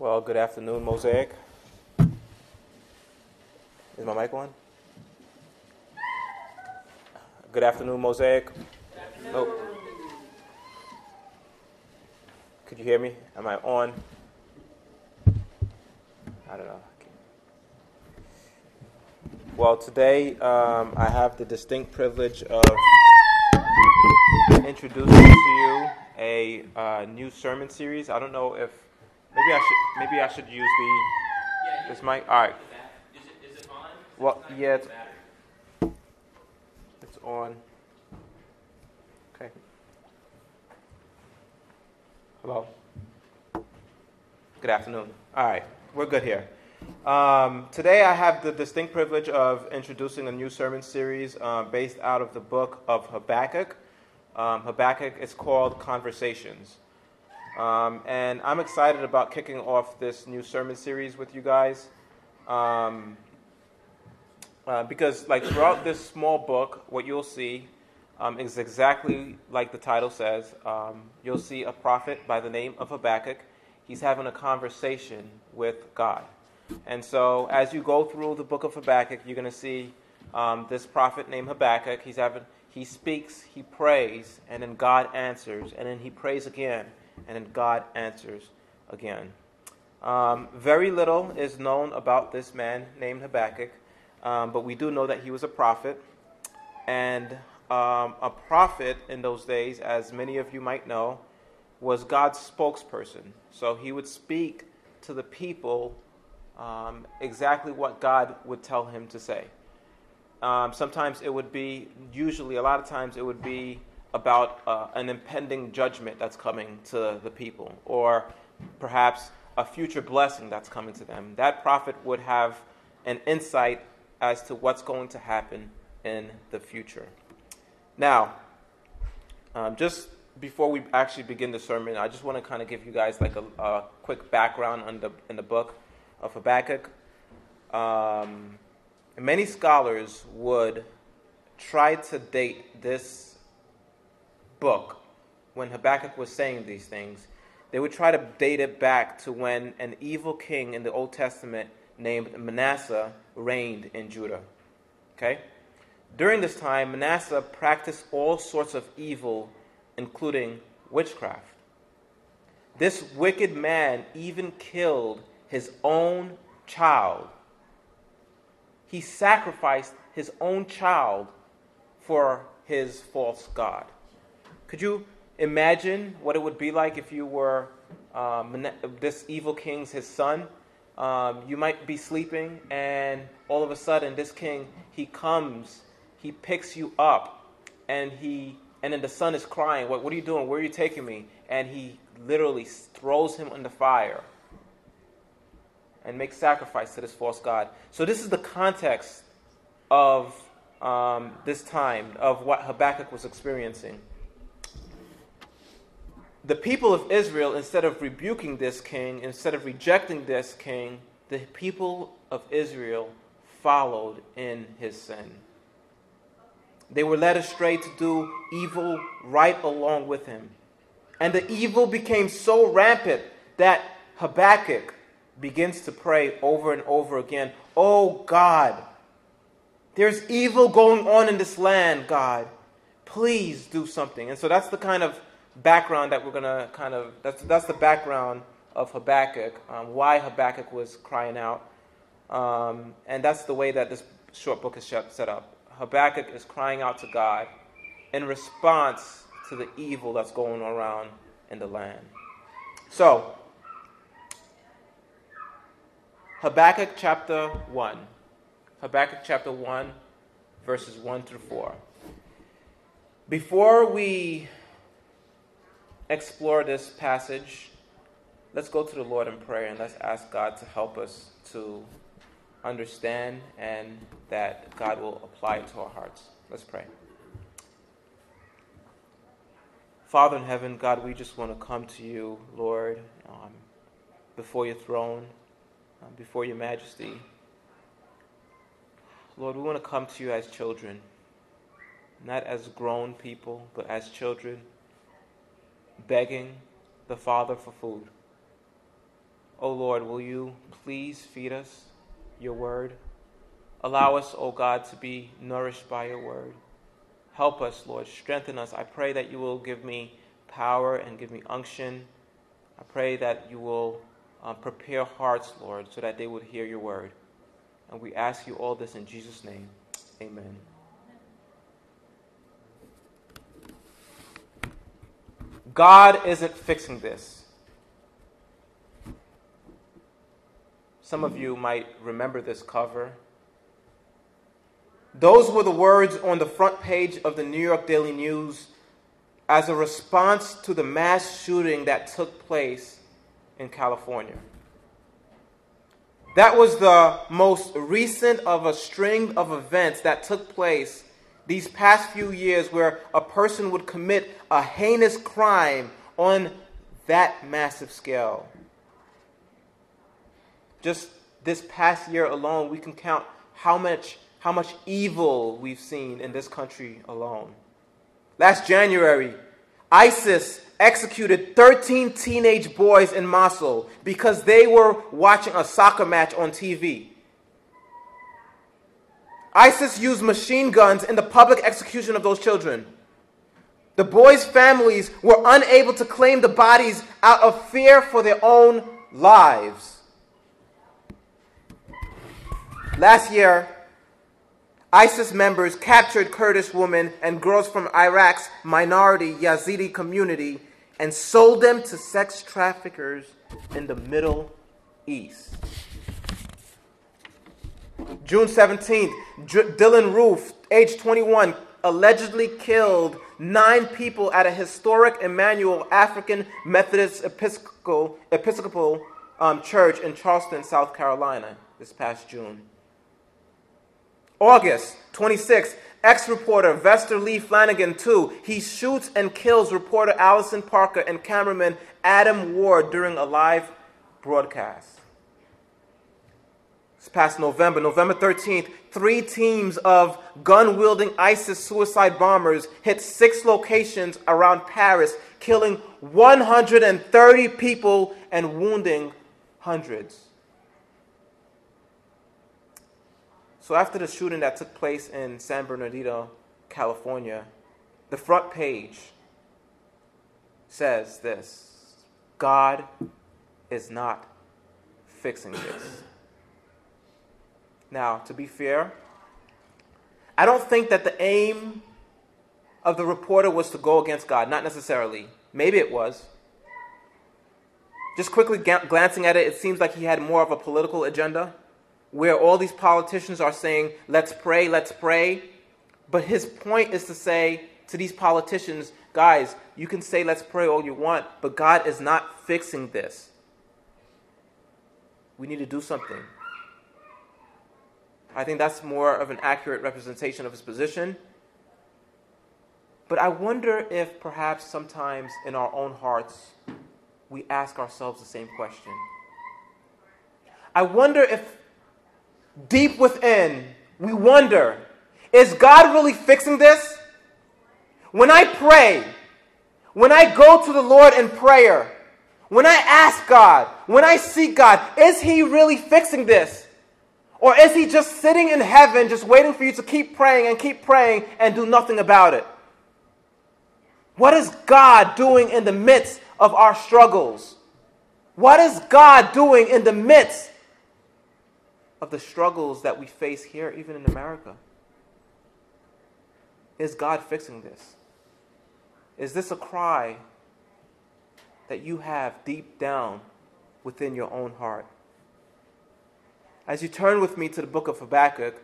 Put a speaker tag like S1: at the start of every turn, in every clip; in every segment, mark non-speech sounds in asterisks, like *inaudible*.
S1: Well, good afternoon, Mosaic. Is my mic on? Good afternoon, Mosaic. Oh. Could you hear me? Am I on? I don't know. Well, today um, I have the distinct privilege of introducing to you a uh, new sermon series. I don't know if maybe I should maybe I should use the this mic. All right.
S2: Is it, is it on?
S1: Well, yeah, it's, it's on. Okay. Hello. Good afternoon. All right, we're good here. Um, today I have the distinct privilege of introducing a new sermon series uh, based out of the book of Habakkuk. Um, Habakkuk is called Conversations. Um, and I'm excited about kicking off this new sermon series with you guys. Um, uh, because, like, throughout this small book, what you'll see um, is exactly like the title says. Um, you'll see a prophet by the name of Habakkuk. He's having a conversation with God. And so, as you go through the book of Habakkuk, you're going to see um, this prophet named Habakkuk. He's having, he speaks, he prays, and then God answers, and then he prays again, and then God answers again. Um, very little is known about this man named Habakkuk, um, but we do know that he was a prophet. And um, a prophet in those days, as many of you might know, was God's spokesperson. So he would speak to the people um, exactly what God would tell him to say. Um, sometimes it would be, usually, a lot of times, it would be about uh, an impending judgment that's coming to the people, or perhaps a future blessing that's coming to them. That prophet would have an insight as to what's going to happen in the future. Now, um, just before we actually begin the sermon, I just want to kind of give you guys like a, a quick background on the, in the book of Habakkuk. Um, many scholars would try to date this book when Habakkuk was saying these things. They would try to date it back to when an evil king in the Old Testament named Manasseh reigned in Judah. Okay? During this time, Manasseh practiced all sorts of evil, including witchcraft. This wicked man even killed his own child. He sacrificed his own child for his false God. Could you imagine what it would be like if you were um, this evil king's his son? Um, you might be sleeping, and all of a sudden, this king he comes, he picks you up, and he and then the son is crying. What, what are you doing? Where are you taking me? And he literally throws him in the fire and makes sacrifice to this false god. So this is the context of um, this time of what Habakkuk was experiencing the people of Israel, instead of rebuking this king, instead of rejecting this king, the people of Israel followed in his sin. They were led astray to do evil right along with him. And the evil became so rampant that Habakkuk begins to pray over and over again Oh God, there's evil going on in this land, God. Please do something. And so that's the kind of background that we're going to kind of, that's, that's the background of Habakkuk, um, why Habakkuk was crying out. Um, and that's the way that this short book is set up. Habakkuk is crying out to God in response to the evil that's going around in the land. So, Habakkuk chapter 1. Habakkuk chapter 1, verses 1 through 4. Before we explore this passage, let's go to the Lord in prayer and let's ask God to help us to understand and that God will apply it to our hearts. Let's pray. Father in heaven, God, we just want to come to you, Lord, um, before your throne, um, before your majesty. Lord, we want to come to you as children, not as grown people, but as children begging the Father for food. O Lord, will you please feed us your word? Allow us, O God, to be nourished by your word. Help us, Lord. Strengthen us. I pray that you will give me power and give me unction. I pray that you will uh, prepare hearts, Lord, so that they would hear your word. And we ask you all this in Jesus' name. Amen. God isn't fixing this. Some of you might remember this cover. Those were the words on the front page of the New York Daily News as a response to the mass shooting that took place in California. That was the most recent of a string of events that took place these past few years where a person would commit a heinous crime on that massive scale. Just this past year alone, we can count how much, how much evil we've seen in this country alone. Last January, ISIS executed 13 teenage boys in Mosul because they were watching a soccer match on TV. ISIS used machine guns in the public execution of those children. The boys' families were unable to claim the bodies out of fear for their own lives. Last year, ISIS members captured Kurdish women and girls from Iraq's minority Yazidi community and sold them to sex traffickers in the Middle East. June 17th, Dylann Roof, age 21, allegedly killed nine people at a historic Emanuel African Methodist Episcopal, Episcopal um, church in Charleston, South Carolina, this past June. August 26th, ex reporter Vester Lee Flanagan, too. He shoots and kills reporter Allison Parker and cameraman Adam Ward during a live broadcast. This past November, November 13th, three teams of gun wielding ISIS suicide bombers hit six locations around Paris, killing 130 people and wounding hundreds. So, after the shooting that took place in San Bernardino, California, the front page says this God is not fixing this. Now, to be fair, I don't think that the aim of the reporter was to go against God. Not necessarily. Maybe it was. Just quickly glancing at it, it seems like he had more of a political agenda where all these politicians are saying, let's pray, let's pray. But his point is to say to these politicians, guys, you can say let's pray all you want, but God is not fixing this. We need to do something. I think that's more of an accurate representation of his position. But I wonder if perhaps sometimes in our own hearts we ask ourselves the same question. I wonder if deep within, we wonder is God really fixing this? When I pray, when I go to the Lord in prayer, when I ask God, when I seek God, is He really fixing this? Or is He just sitting in heaven, just waiting for you to keep praying and keep praying and do nothing about it? What is God doing in the midst of our struggles? What is God doing in the midst of the struggles that we face here, even in America. Is God fixing this? Is this a cry that you have deep down within your own heart? As you turn with me to the book of Habakkuk,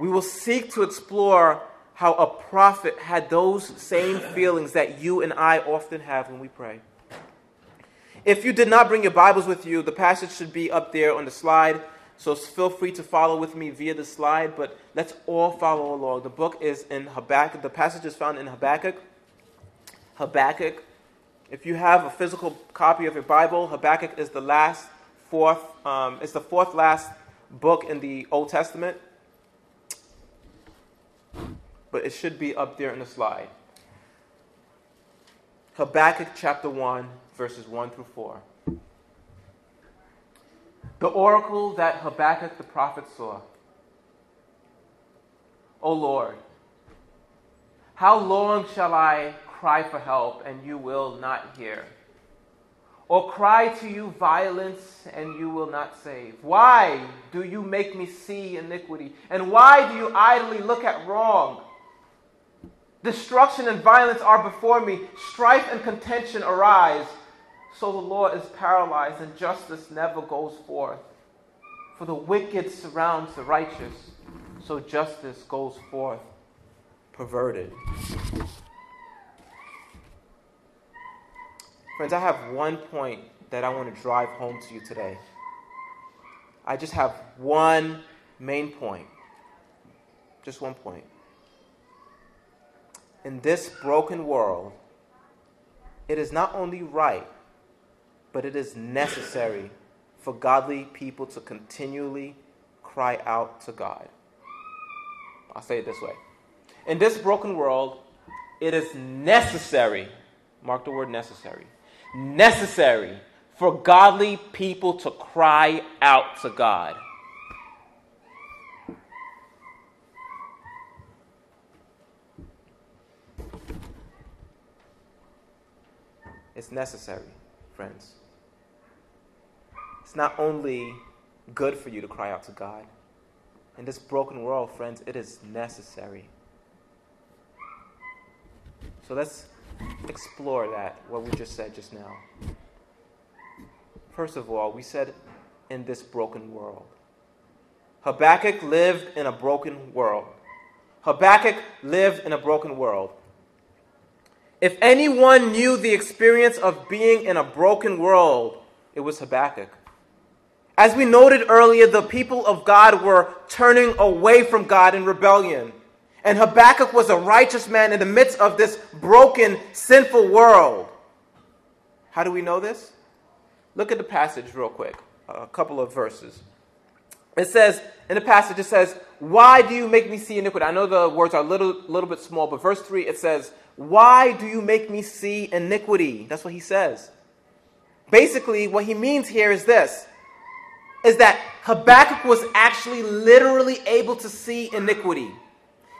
S1: we will seek to explore how a prophet had those same feelings that you and I often have when we pray. If you did not bring your Bibles with you, the passage should be up there on the slide. So feel free to follow with me via the slide, but let's all follow along. The book is in Habakkuk. The passage is found in Habakkuk. Habakkuk. If you have a physical copy of your Bible, Habakkuk is the last fourth. Um, it's the fourth last book in the Old Testament, but it should be up there in the slide. Habakkuk chapter one, verses one through four. the oracle that Habakkuk the prophet saw. O Lord, how long shall I cry for help and you will not hear? Or cry to you violence and you will not save? Why do you make me see iniquity? And why do you idly look at wrong? Destruction and violence are before me, strife and contention arise. So the law is paralyzed and justice never goes forth. For the wicked surrounds the righteous, so justice goes forth perverted. Friends, I have one point that I want to drive home to you today. I just have one main point. Just one point. In this broken world, it is not only right, but it is necessary for godly people to continually cry out to God. I'll say it this way. In this broken world, it is necessary, mark the word necessary, necessary for godly people to cry out to God. It's necessary, friends. It's not only good for you to cry out to God. In this broken world, friends, it is necessary. So let's explore that, what we just said just now. First of all, we said in this broken world. Habakkuk lived in a broken world. Habakkuk lived in a broken world. If anyone knew the experience of being in a broken world, it was Habakkuk. As we noted earlier, the people of God were turning away from God in rebellion. And Habakkuk was a righteous man in the midst of this broken, sinful world. How do we know this? Look at the passage real quick, a couple of verses. It says, in the passage, it says, Why do you make me see iniquity? I know the words are a little, little bit small, but verse 3, it says, Why do you make me see iniquity? That's what he says. Basically, what he means here is this is that Habakkuk was actually literally able to see iniquity.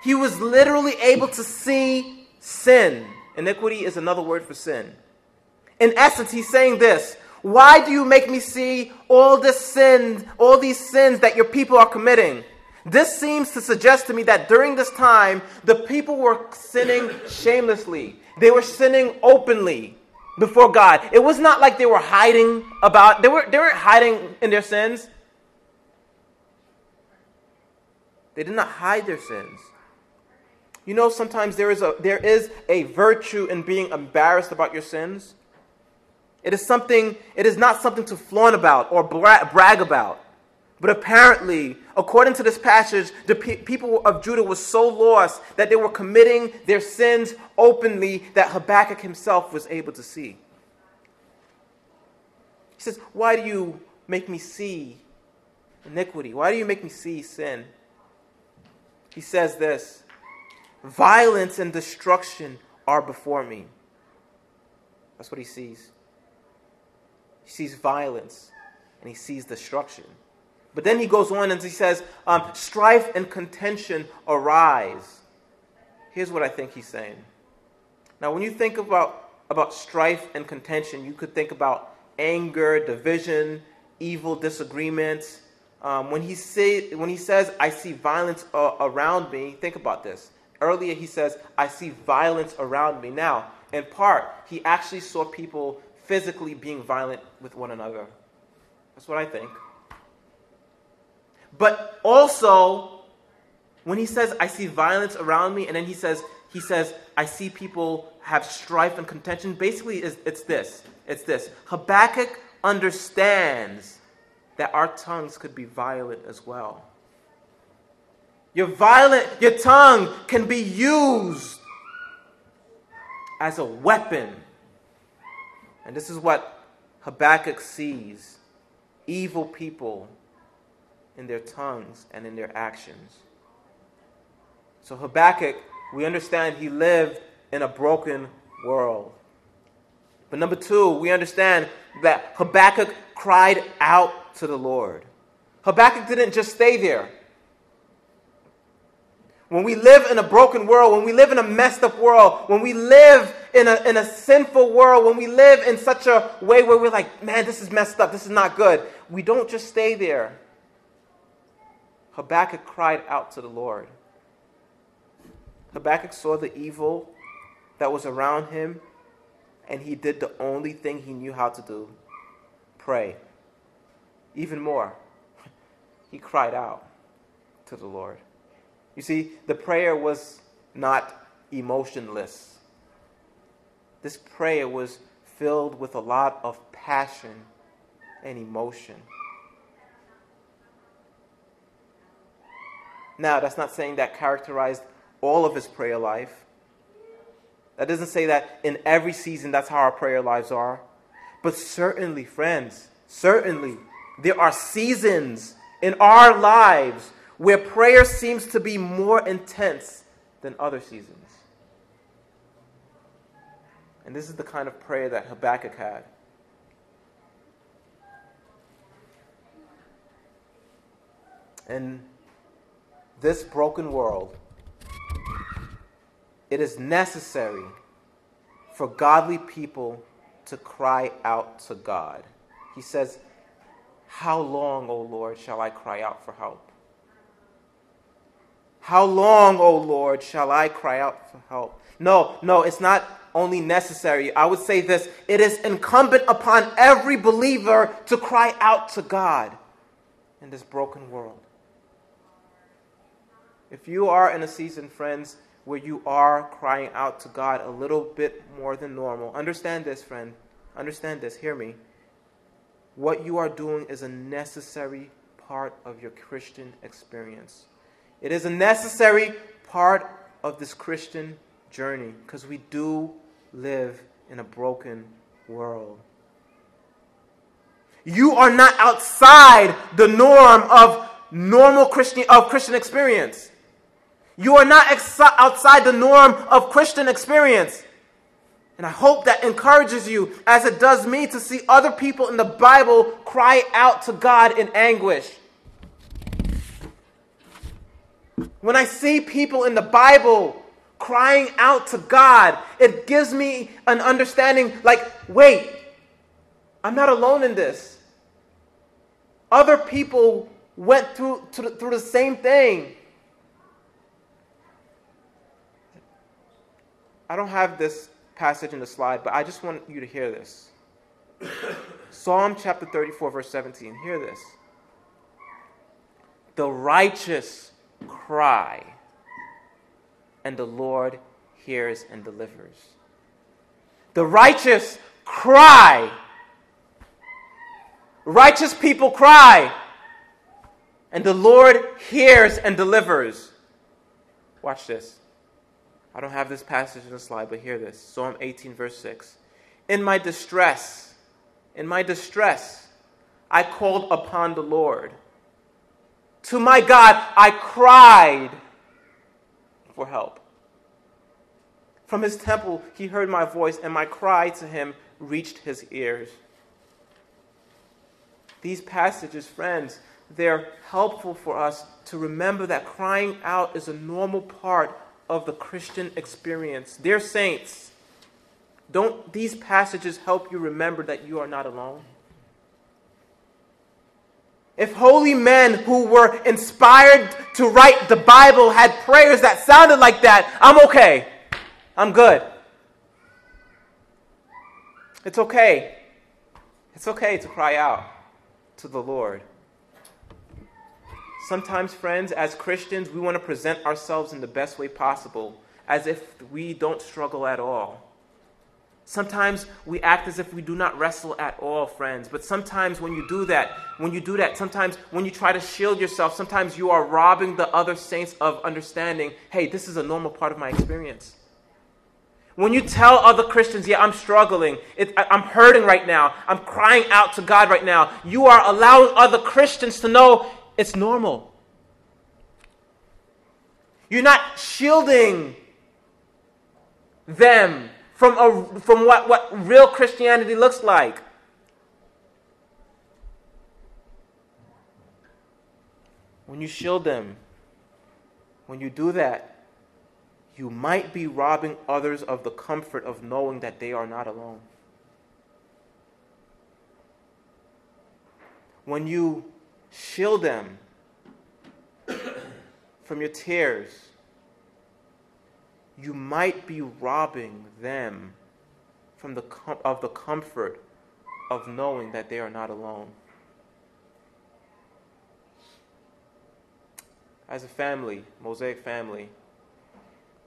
S1: He was literally able to see sin. Iniquity is another word for sin. In essence, he's saying this Why do you make me see all this sin, all these sins that your people are committing? This seems to suggest to me that during this time, the people were sinning shamelessly. They were sinning openly before God. It was not like they were hiding about, they, were, they weren't hiding in their sins. They did not hide their sins. You know, sometimes there is a, there is a virtue in being embarrassed about your sins. It is something, it is not something to flaunt about or bra- brag about. But apparently, according to this passage, the pe- people of Judah were so lost that they were committing their sins openly that Habakkuk himself was able to see. He says, Why do you make me see iniquity? Why do you make me see sin? He says this Violence and destruction are before me. That's what he sees. He sees violence and he sees destruction. But then he goes on and he says, um, strife and contention arise. Here's what I think he's saying. Now, when you think about, about strife and contention, you could think about anger, division, evil disagreements. Um, when, he say, when he says, I see violence uh, around me, think about this. Earlier, he says, I see violence around me. Now, in part, he actually saw people physically being violent with one another. That's what I think. But also, when he says, I see violence around me, and then he says, he says, I see people have strife and contention, basically it's this. It's this. Habakkuk understands that our tongues could be violent as well. Your violent, your tongue can be used as a weapon. And this is what Habakkuk sees evil people in their tongues and in their actions. So, Habakkuk, we understand he lived in a broken world. But number two, we understand that Habakkuk cried out to the Lord. Habakkuk didn't just stay there. When we live in a broken world, when we live in a messed up world, when we live in a, in a sinful world, when we live in such a way where we're like, man, this is messed up, this is not good, we don't just stay there. Habakkuk cried out to the Lord. Habakkuk saw the evil that was around him, and he did the only thing he knew how to do pray. Even more, *laughs* he cried out to the Lord. You see, the prayer was not emotionless. This prayer was filled with a lot of passion and emotion. Now, that's not saying that characterized all of his prayer life. That doesn't say that in every season that's how our prayer lives are. But certainly, friends, certainly, there are seasons in our lives where prayer seems to be more intense than other seasons. And this is the kind of prayer that Habakkuk had. In this broken world, it is necessary for godly people to cry out to God. He says, How long, O Lord, shall I cry out for help? How long, O Lord, shall I cry out for help? No, no, it's not only necessary. I would say this it is incumbent upon every believer to cry out to God in this broken world. If you are in a season, friends, where you are crying out to God a little bit more than normal, understand this, friend. Understand this. Hear me. What you are doing is a necessary part of your Christian experience. It is a necessary part of this Christian journey because we do live in a broken world. You are not outside the norm of normal Christian of Christian experience. You are not ex- outside the norm of Christian experience. And I hope that encourages you, as it does me, to see other people in the Bible cry out to God in anguish. When I see people in the Bible crying out to God, it gives me an understanding like, wait, I'm not alone in this. Other people went through, through the same thing. I don't have this passage in the slide, but I just want you to hear this. *coughs* Psalm chapter 34, verse 17. Hear this. The righteous cry, and the Lord hears and delivers. The righteous cry. Righteous people cry, and the Lord hears and delivers. Watch this. I don't have this passage in the slide, but hear this Psalm 18, verse 6. In my distress, in my distress, I called upon the Lord. To my God, I cried for help. From his temple, he heard my voice, and my cry to him reached his ears. These passages, friends, they're helpful for us to remember that crying out is a normal part of the Christian experience. Dear saints, don't these passages help you remember that you are not alone? If holy men who were inspired to write the Bible had prayers that sounded like that, I'm okay. I'm good. It's okay. It's okay to cry out to the Lord. Sometimes, friends, as Christians, we want to present ourselves in the best way possible, as if we don't struggle at all. Sometimes we act as if we do not wrestle at all, friends. But sometimes when you do that, when you do that, sometimes when you try to shield yourself, sometimes you are robbing the other saints of understanding hey, this is a normal part of my experience. When you tell other Christians, yeah, I'm struggling, it, I, I'm hurting right now, I'm crying out to God right now, you are allowing other Christians to know it's normal. You're not shielding them from, a, from what, what real Christianity looks like. When you shield them, when you do that, you might be robbing others of the comfort of knowing that they are not alone. When you shield them *coughs* from your tears, you might be robbing them from the com- of the comfort of knowing that they are not alone. As a family, Mosaic family,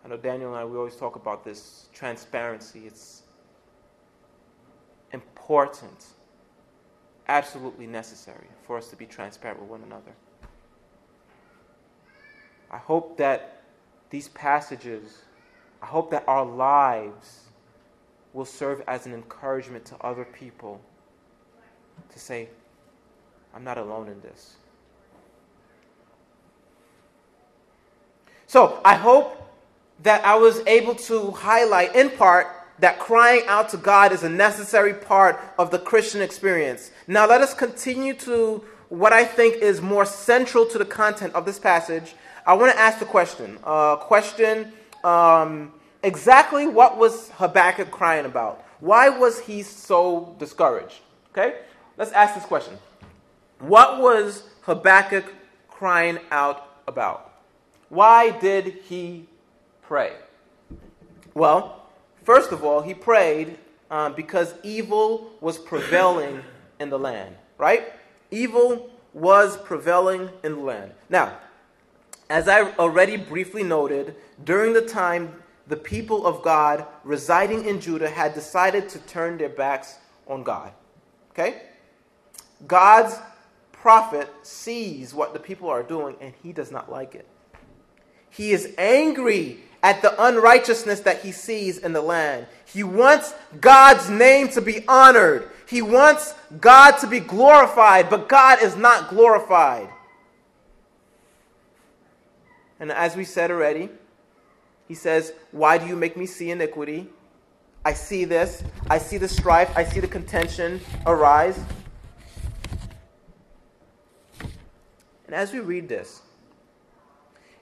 S1: I know Daniel and I, we always talk about this transparency. It's important, absolutely necessary for us to be transparent with one another. I hope that these passages, I hope that our lives will serve as an encouragement to other people to say, I'm not alone in this. So I hope that I was able to highlight, in part, that crying out to God is a necessary part of the Christian experience. Now, let us continue to what I think is more central to the content of this passage. I want to ask the question. Uh, question um, exactly what was Habakkuk crying about? Why was he so discouraged? Okay? Let's ask this question. What was Habakkuk crying out about? Why did he pray? Well, first of all, he prayed um, because evil was prevailing in the land, right? Evil was prevailing in the land. Now, as I already briefly noted, during the time the people of God residing in Judah had decided to turn their backs on God. Okay? God's prophet sees what the people are doing and he does not like it. He is angry at the unrighteousness that he sees in the land. He wants God's name to be honored. He wants God to be glorified, but God is not glorified. And as we said already, he says, Why do you make me see iniquity? I see this. I see the strife. I see the contention arise. And as we read this,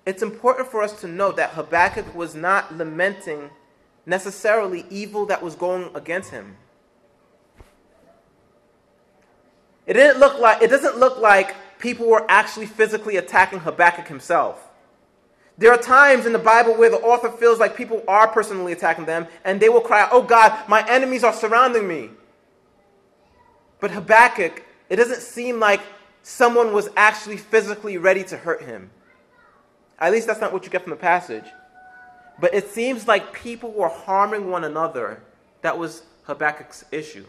S1: it's important for us to note that Habakkuk was not lamenting necessarily evil that was going against him. It didn't look like it doesn't look like people were actually physically attacking Habakkuk himself. There are times in the Bible where the author feels like people are personally attacking them, and they will cry, Oh God, my enemies are surrounding me. But Habakkuk, it doesn't seem like someone was actually physically ready to hurt him. At least that's not what you get from the passage. But it seems like people were harming one another. That was Habakkuk's issue.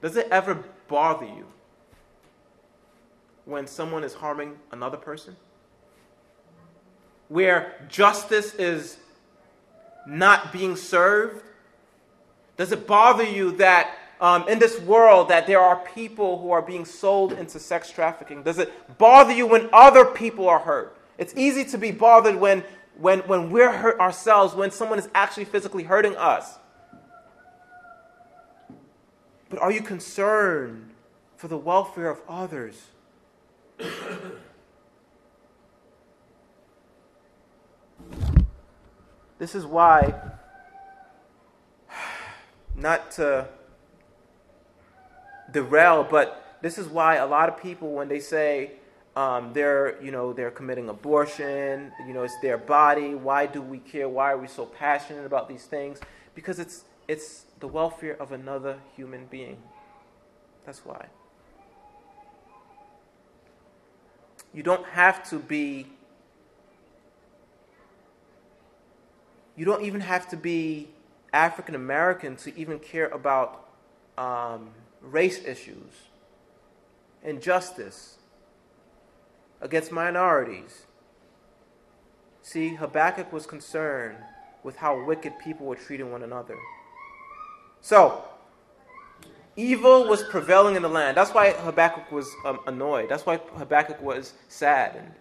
S1: Does it ever bother you when someone is harming another person? Where justice is not being served? Does it bother you that um, in this world that there are people who are being sold into sex trafficking? Does it bother you when other people are hurt? It's easy to be bothered when, when, when we're hurt ourselves, when someone is actually physically hurting us. But are you concerned for the welfare of others? This is why, not to derail, but this is why a lot of people, when they say, um, they're, you know, they're committing abortion. You know, it's their body. Why do we care? Why are we so passionate about these things? Because it's, it's the welfare of another human being. That's why. You don't have to be, you don't even have to be African American to even care about um, race issues, injustice against minorities. See, Habakkuk was concerned with how wicked people were treating one another. So, evil was prevailing in the land. That's why Habakkuk was um, annoyed. That's why Habakkuk was saddened.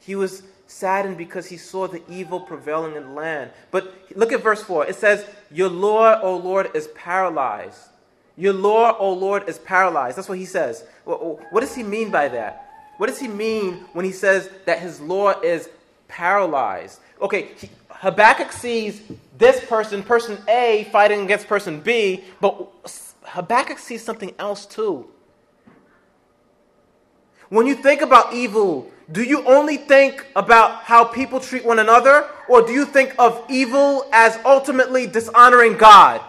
S1: He was saddened because he saw the evil prevailing in the land. But look at verse 4. It says, Your Lord, O Lord, is paralyzed. Your Lord, O Lord, is paralyzed. That's what he says. What does he mean by that? What does he mean when he says that his Lord is paralyzed? Okay, he, Habakkuk sees this person, person A, fighting against person B, but Habakkuk sees something else too. When you think about evil, do you only think about how people treat one another, or do you think of evil as ultimately dishonoring God?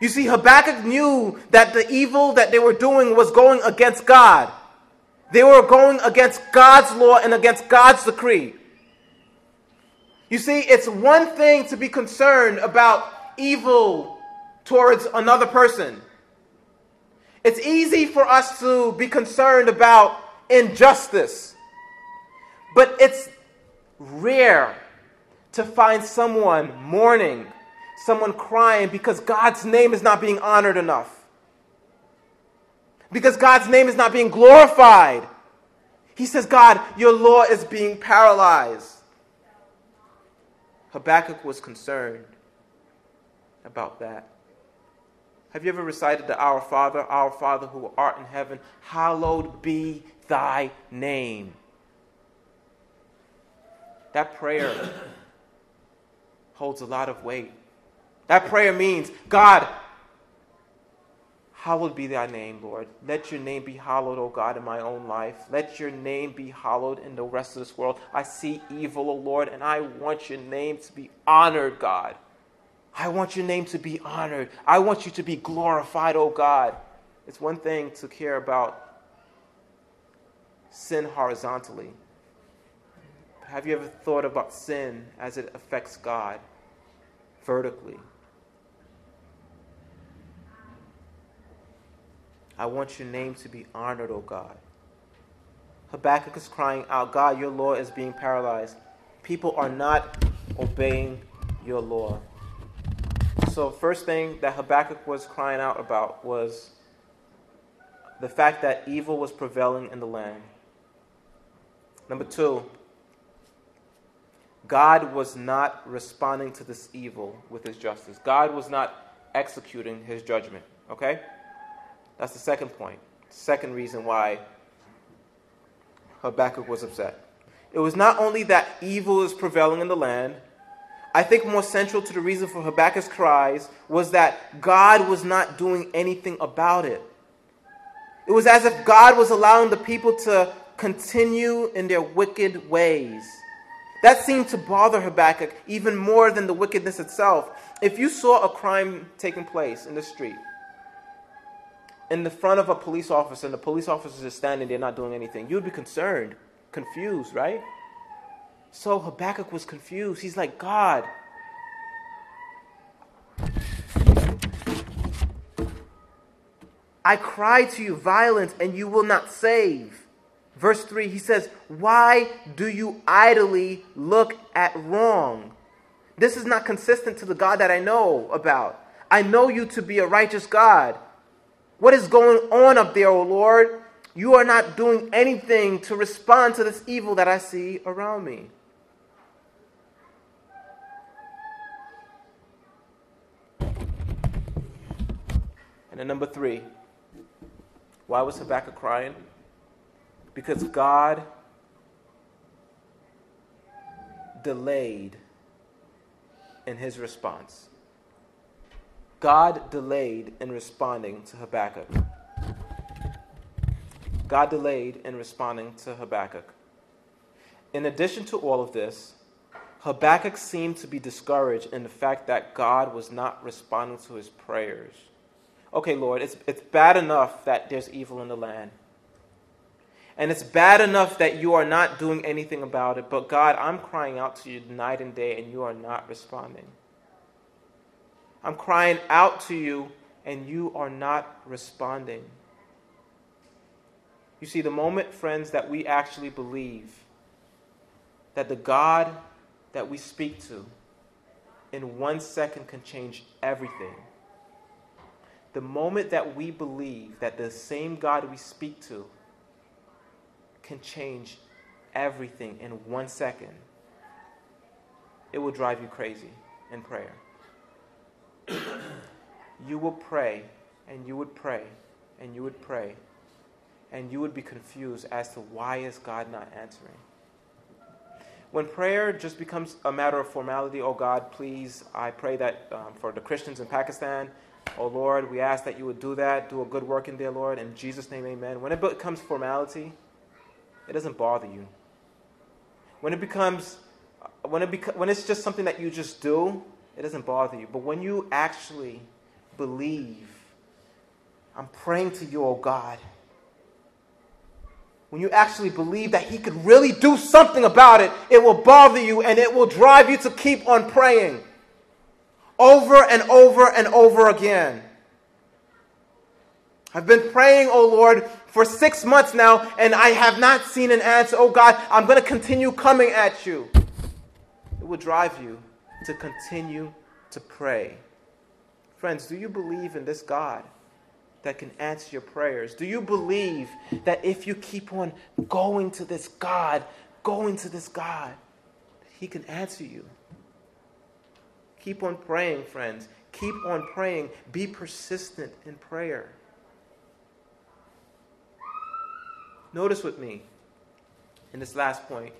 S1: You see, Habakkuk knew that the evil that they were doing was going against God. They were going against God's law and against God's decree. You see, it's one thing to be concerned about evil towards another person. It's easy for us to be concerned about injustice, but it's rare to find someone mourning, someone crying because God's name is not being honored enough because God's name is not being glorified. He says, God, your law is being paralyzed. Habakkuk was concerned about that. Have you ever recited the Our Father, Our Father who art in heaven, hallowed be thy name? That prayer *coughs* holds a lot of weight. That prayer means, God, Hallowed be thy name, Lord. Let your name be hallowed, O God, in my own life. Let your name be hallowed in the rest of this world. I see evil, O Lord, and I want your name to be honored, God. I want your name to be honored. I want you to be glorified, O God. It's one thing to care about sin horizontally. Have you ever thought about sin as it affects God vertically? I want your name to be honored, O God. Habakkuk is crying out, God, your law is being paralyzed. People are not obeying your law. So, first thing that Habakkuk was crying out about was the fact that evil was prevailing in the land. Number two, God was not responding to this evil with his justice. God was not executing his judgment. Okay? That's the second point. Second reason why Habakkuk was upset. It was not only that evil is prevailing in the land, I think more central to the reason for Habakkuk's cries was that God was not doing anything about it. It was as if God was allowing the people to continue in their wicked ways. That seemed to bother Habakkuk even more than the wickedness itself. If you saw a crime taking place in the street, in the front of a police officer and the police officer is standing there not doing anything, you'd be concerned, confused, right? So Habakkuk was confused. He's like, God, I cry to you violence and you will not save. Verse 3, he says, Why do you idly look at wrong? This is not consistent to the God that I know about. I know you to be a righteous God what is going on up there, O Lord? You are not doing anything to respond to this evil that I see around me. And number three, why was Habakkuk crying? Because God delayed in his response. God delayed in responding to Habakkuk. God delayed in responding to Habakkuk. In addition to all of this, Habakkuk seemed to be discouraged in the fact that God was not responding to his prayers. Okay, Lord, it's, it's bad enough that there's evil in the land. And it's bad enough that you are not doing anything about it. But God, I'm crying out to you night and day, and you are not responding. I'm crying out to you, and you are not responding. You see, the moment, friends, that we actually believe that the God that we speak to in one second can change everything, the moment that we believe that the same God we speak to can change everything in one second, it will drive you crazy in prayer. *clears throat* you will pray and you would pray and you would pray and you would be confused as to why is God not answering. When prayer just becomes a matter of formality, oh God, please, I pray that um, for the Christians in Pakistan, oh Lord, we ask that you would do that, do a good work in there, Lord. In Jesus' name, amen. When it becomes formality, it doesn't bother you. When it becomes, when, it beca- when it's just something that you just do, it doesn't bother you. But when you actually believe, I'm praying to you, oh God when you actually believe that He could really do something about it, it will bother you and it will drive you to keep on praying over and over and over again. I've been praying, oh Lord, for six months now, and I have not seen an answer. Oh God, I'm going to continue coming at you. It will drive you to continue to pray. Friends, do you believe in this God? that can answer your prayers? Do you believe that if you keep on going to this God, going to this God, that He can answer you? Keep on praying, friends. Keep on praying. Be persistent in prayer. Notice with me in this last point.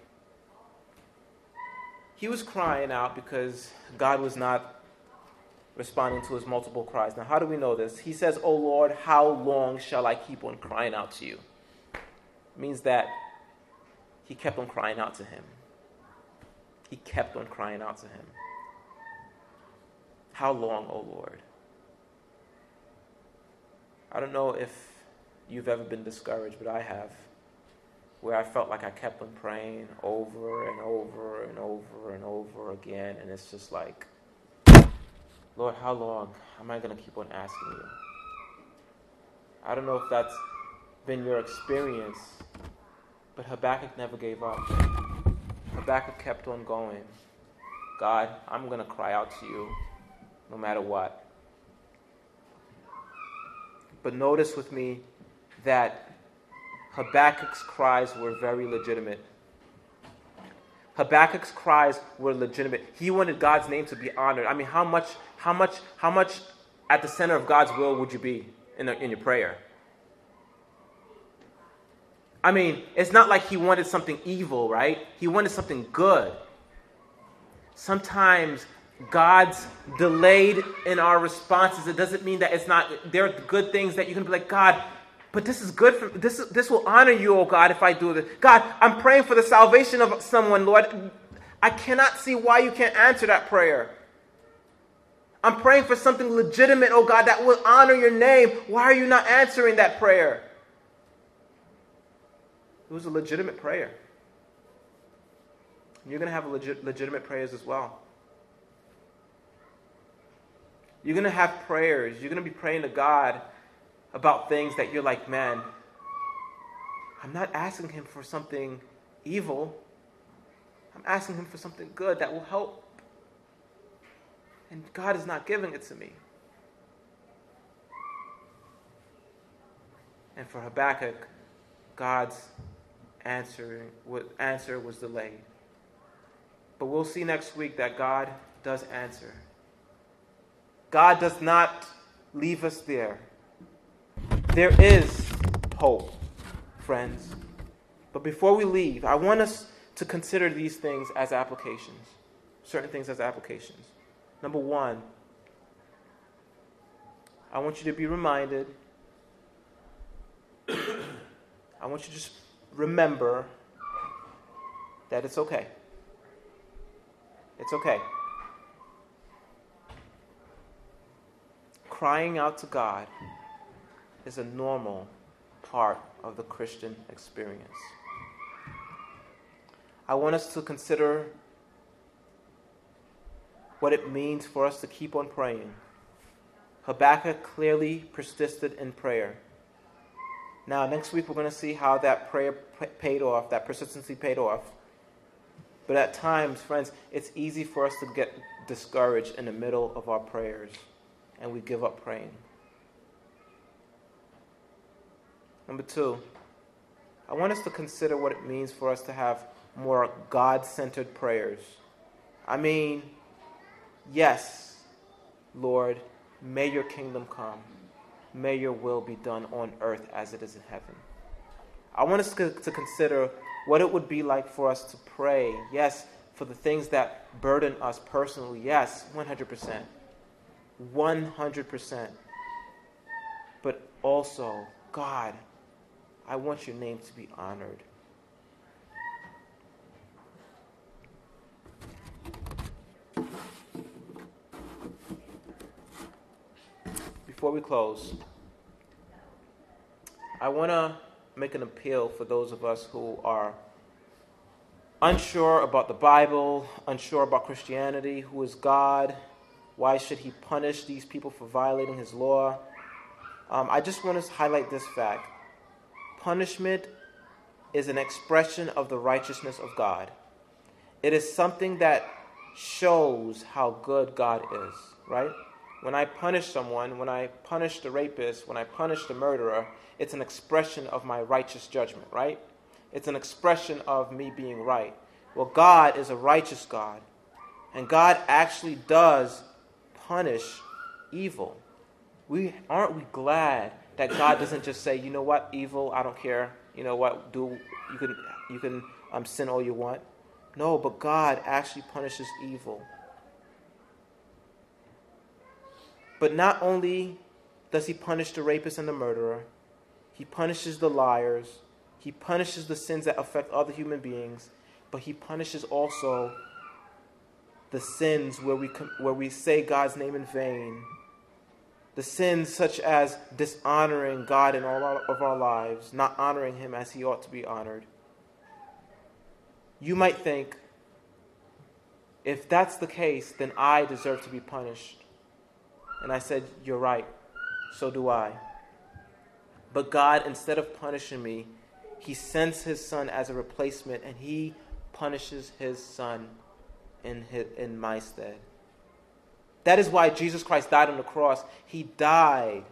S1: He was crying out because God was not responding to his multiple cries. Now, how do we know this? He says, Oh Lord, how long shall I keep on crying out to you? It means that he kept on crying out to him. He kept on crying out to him. How long, O oh Lord? I don't know if you've ever been discouraged, but I have, where I felt like I kept on praying over and over and over and over again, and it's just like, Lord, how long am I going to keep on asking you? I don't know if that's been your experience, but Habakkuk never gave up. Habakkuk kept on going. God, I'm going to cry out to you no matter what. But notice with me that Habakkuk's cries were very legitimate. Habakkuk's cries were legitimate. He wanted God's name to be honored. I mean, how much how much, how much at the center of God's will would you be in, in your prayer? I mean, it's not like he wanted something evil, right? He wanted something good. Sometimes God's delayed in our responses. It doesn't mean that it's not, there are good things that you can be like, God, but this is good for this. This will honor you, oh God, if I do this. God, I'm praying for the salvation of someone, Lord. I cannot see why you can't answer that prayer. I'm praying for something legitimate, oh God, that will honor your name. Why are you not answering that prayer? It was a legitimate prayer. You're going to have legit, legitimate prayers as well. You're going to have prayers. You're going to be praying to God about things that you're like, man, I'm not asking Him for something evil. I'm asking Him for something good that will help and God is not giving it to me. And for Habakkuk, God's answering, answer was delayed. But we'll see next week that God does answer. God does not leave us there. There is hope, friends. But before we leave, I want us to consider these things as applications, certain things as applications. Number one, I want you to be reminded, *coughs* I want you to just remember that it's okay. It's okay. Crying out to God is a normal part of the Christian experience. I want us to consider what it means for us to keep on praying. Habakkuk clearly persisted in prayer. Now, next week we're going to see how that prayer paid off, that persistency paid off. But at times, friends, it's easy for us to get discouraged in the middle of our prayers and we give up praying. Number two, I want us to consider what it means for us to have more God centered prayers. I mean, yes, Lord, may your kingdom come. May your will be done on earth as it is in heaven. I want us to, consider what it would be like for us to pray, yes, for the things that burden us personally, yes, 100%. 100%. But also, God, I want your name to be honored. Before we close, I want to make an appeal for those of us who are unsure about the Bible, unsure about Christianity, who is God, why should he punish these people for violating his law? Um, I just want to highlight this fact punishment is an expression of the righteousness of God. It is something that shows how good God is, right? When I punish someone, when I punish the rapist, when I punish the murderer, it's an expression of my righteous judgment, right? It's an expression of me being right. Well, God is a righteous God, and God actually does punish evil. We aren't we glad that God doesn't just say, you know what, evil, I don't care. You know what, do you can you can um, sin all you want. No, but God actually punishes evil. But not only does he punish the rapist and the murderer, he punishes the liars, he punishes the sins that affect other human beings, but he punishes also the sins where we, where we say God's name in vain, the sins such as dishonoring God in all of our lives, not honoring him as he ought to be honored. You might think, if that's the case, then I deserve to be punished. And I said, You're right. So do I. But God, instead of punishing me, He sends His Son as a replacement and He punishes His Son in, his, in my stead. That is why Jesus Christ died on the cross. He died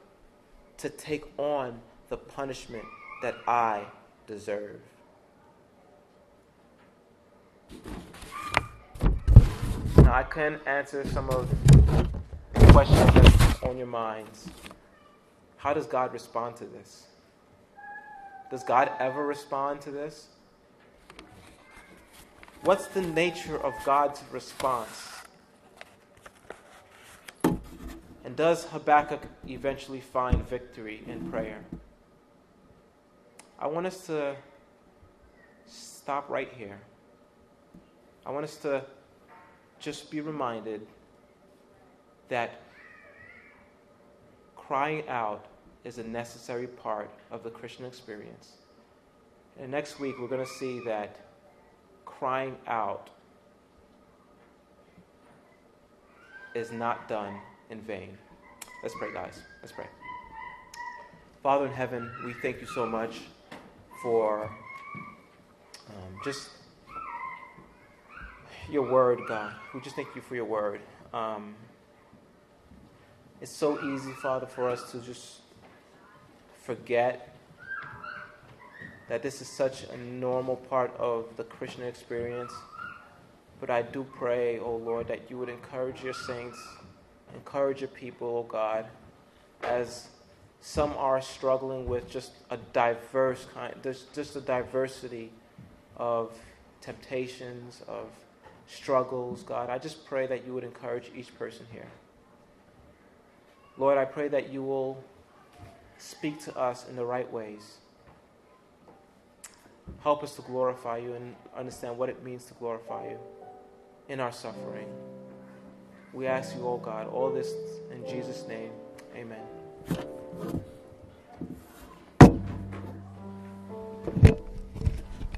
S1: to take on the punishment that I deserve. Now, I can answer some of the questions on your minds. How does God respond to this? Does God ever respond to this? What's the nature of God's response? And does Habakkuk eventually find victory in prayer? I want us to stop right here. I want us to just be reminded that crying out is a necessary part of the Christian experience. And next week, we're going to see that crying out is not done in vain. Let's pray, guys. Let's pray. Father in heaven, we thank you so much for um, just your word, God. We just thank you for your word. Um, it's so easy, Father, for us to just forget that this is such a normal part of the Christian experience. But I do pray, oh Lord, that you would encourage your saints, encourage your people, oh God, as some are struggling with just a diverse kind, there's just a diversity of temptations, of struggles, God. I just pray that you would encourage each person here. Lord, I pray that you will speak to us in the right ways. Help us to glorify you and understand what it means to glorify you in our suffering. We ask you, oh God, all this in Jesus' name. Amen.